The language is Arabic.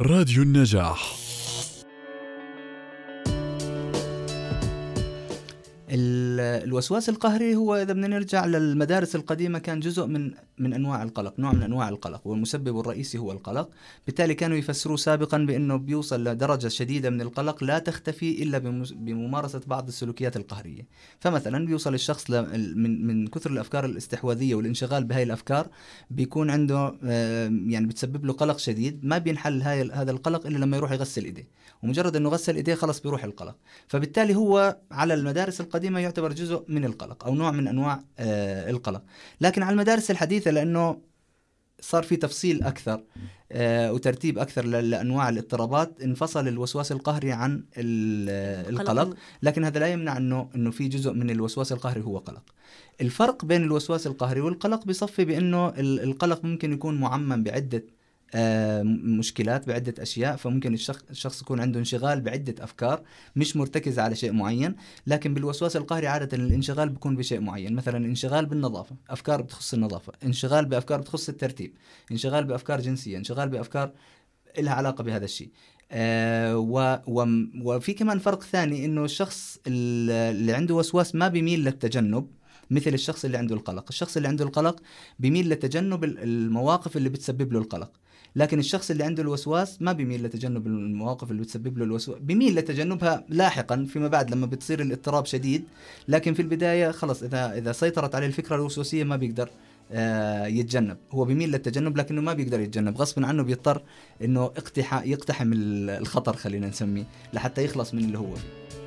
راديو النجاح. الوسواس القهري هو إذا بدنا نرجع للمدارس القديمة كان جزء من من أنواع القلق، نوع من أنواع القلق والمسبب الرئيسي هو القلق، بالتالي كانوا يفسروه سابقا بأنه بيوصل لدرجة شديدة من القلق لا تختفي إلا بممارسة بعض السلوكيات القهرية، فمثلا بيوصل الشخص من من كثر الأفكار الاستحواذية والانشغال بهاي الأفكار بيكون عنده يعني بتسبب له قلق شديد، ما بينحل هاي هذا القلق إلا لما يروح يغسل إيديه، ومجرد إنه غسل إيديه خلص بيروح القلق، فبالتالي هو على المدارس القديمة يعتبر جزء من القلق أو نوع من أنواع آه القلق. لكن على المدارس الحديثة لأنه صار في تفصيل أكثر آه وترتيب أكثر لأنواع الاضطرابات انفصل الوسواس القهري عن القلق. لكن هذا لا يمنع إنه إنه في جزء من الوسواس القهري هو قلق. الفرق بين الوسواس القهري والقلق بصفي بأنه القلق ممكن يكون معمم بعدة آه، مشكلات بعدة أشياء فممكن الشخص يكون عنده انشغال بعدة أفكار مش مرتكزة على شيء معين لكن بالوسواس القهري عادة الانشغال بيكون بشيء معين. مثلا انشغال بالنظافة أفكار بتخص النظافة انشغال بأفكار بتخص الترتيب انشغال بأفكار جنسية انشغال بأفكار لها علاقة بهذا الشيء. آه و و وفي كمان فرق ثاني إنه الشخص اللي عنده وسواس ما بيميل للتجنب مثل الشخص اللي عنده القلق. الشخص اللي عنده القلق بيميل لتجنب المواقف اللي بتسبب له القلق. لكن الشخص اللي عنده الوسواس ما بيميل لتجنب المواقف اللي بتسبب له الوسواس. بيميل لتجنبها لاحقا فيما بعد لما بتصير الاضطراب شديد. لكن في البداية خلص إذا إذا سيطرت عليه الفكرة الوسواسيه ما بيقدر آه يتجنب. هو بيميل للتجنب لكنه ما بيقدر يتجنب. غصبا عنه بيضطر إنه اقتحم يقتحم الخطر خلينا نسميه لحتى يخلص من اللي هو فيه.